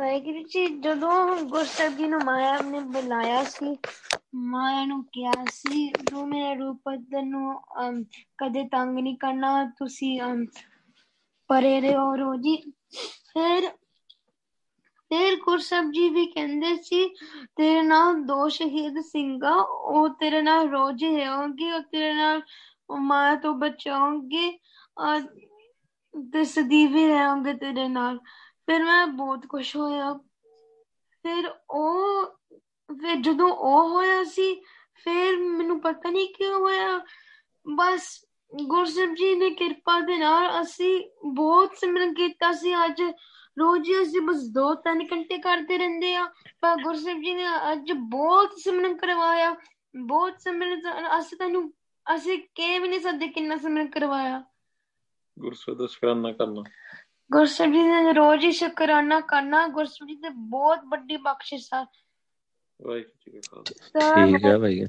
ਵਾਹਿਗੁਰੂ ਜੀ ਜਦੋਂ ਗੁਰਸਬ ਜੀ ਨੂੰ ਮਾਇਆ ਨੇ ਬੁਲਾਇਆ ਸੀ ਮਾਇਆ ਨੂੰ ਕਿਹਾ ਸੀ ਤੂੰ ਮੇਰੇ ਰੂਪ ਨੂੰ ਅਮ, ਕਦੇ ਤੰਗ ਨਹੀਂ ਕਰਨਾ ਤੁਸੀਂ ਅਮ, ਪਰੇ ਰਹੋ ਰੋਜੀ। ਫਿਰ ਫਿਰ ਗੁਰਸਬ ਜੀ ਵੀ ਕਹਿੰਦੇ ਸੀ ਤੇਰੇ ਨਾਲ ਦੋ ਸ਼ਹੀਦ ਸਿੰਘਾ ਉਹ ਤੇਰੇ ਨਾਲ ਰੋਜ਼ ਰਹੋਗੇ ਉਹ ਤੇਰੇ ਨਾਲ ਮਾਇਆ ਤੋਂ ਬਚਾਉਂਗੇ ਔਰ ਤੇ ਸਦੀਵ ਹੀ ਰਹੋਗੇ ਤੇਰੇ ਨਾਲ। ਫਿਰ ਮੈਂ ਬਹੁਤ ਖੁਸ਼ ਹੋਇਆ। ਫਿਰ ਉਹ, ਫਿਰ ਜਦੋਂ ਉਹ ਹੋਇਆ ਸੀ, ਫਿਰ ਮੈਨੂੰ ਪਤਾ ਨਹੀਂ ਕਿਉਂ ਹੋਇਆ। ਬਸ ਗੁਰਸਬ ਜੀ ਨੇ ਕਿਰਪਾ ਦੇ ਨਾਲ ਅਸੀਂ ਬਹੁਤ ਸਿਮਰਨ ਕੀਤਾ ਸੀ। ਅੱਜ ਰੋਜ਼ ਹੀ ਅਸੀਂ ਬਸ ਦੋ ਤਿੰਨ ਘੰਟੇ ਕਰਦੇ ਰਹਿੰਦੇ ਆ ਪਰ ਗੁਰਸਬ ਜੀ ਨੇ ਅੱਜ ਬਹੁਤ ਸਿਮਰਨ ਕਰਵਾਇਆ। ਬਹੁਤ ਸਿਮਰਨ ਅਸੀਂ ਤੁਹਾਨੂੰ ਅਸੀਂ ਕਹਿ ਵੀ ਨਹੀਂ ਸਕਦੇ ਕਿੰਨਾ ਸਿਮਰਨ ਕਰਵਾਇਆ। ਗੁਰਸੋ ਦਾ ਸ਼ੁਕਰਾਨਾ ਕਰਨਾ। ਗੁਰਸਬ ਜੀ ਨੇ ਰੋਜ਼ ਹੀ ਸ਼ੁਕਰਾਨਾ ਕਰਨਾ ਗੁਰਸਬ ਜੀ ਤੇ ਬਹੁਤ ਵੱਡੀ ਬਖਸ਼ਿਸ਼ ਆ। ਵਾਹਿਗੁਰੂ ਜੀ ਕਾ ਖਾਲਸਾ। ਠੀਕ ਆ ਭਾਈ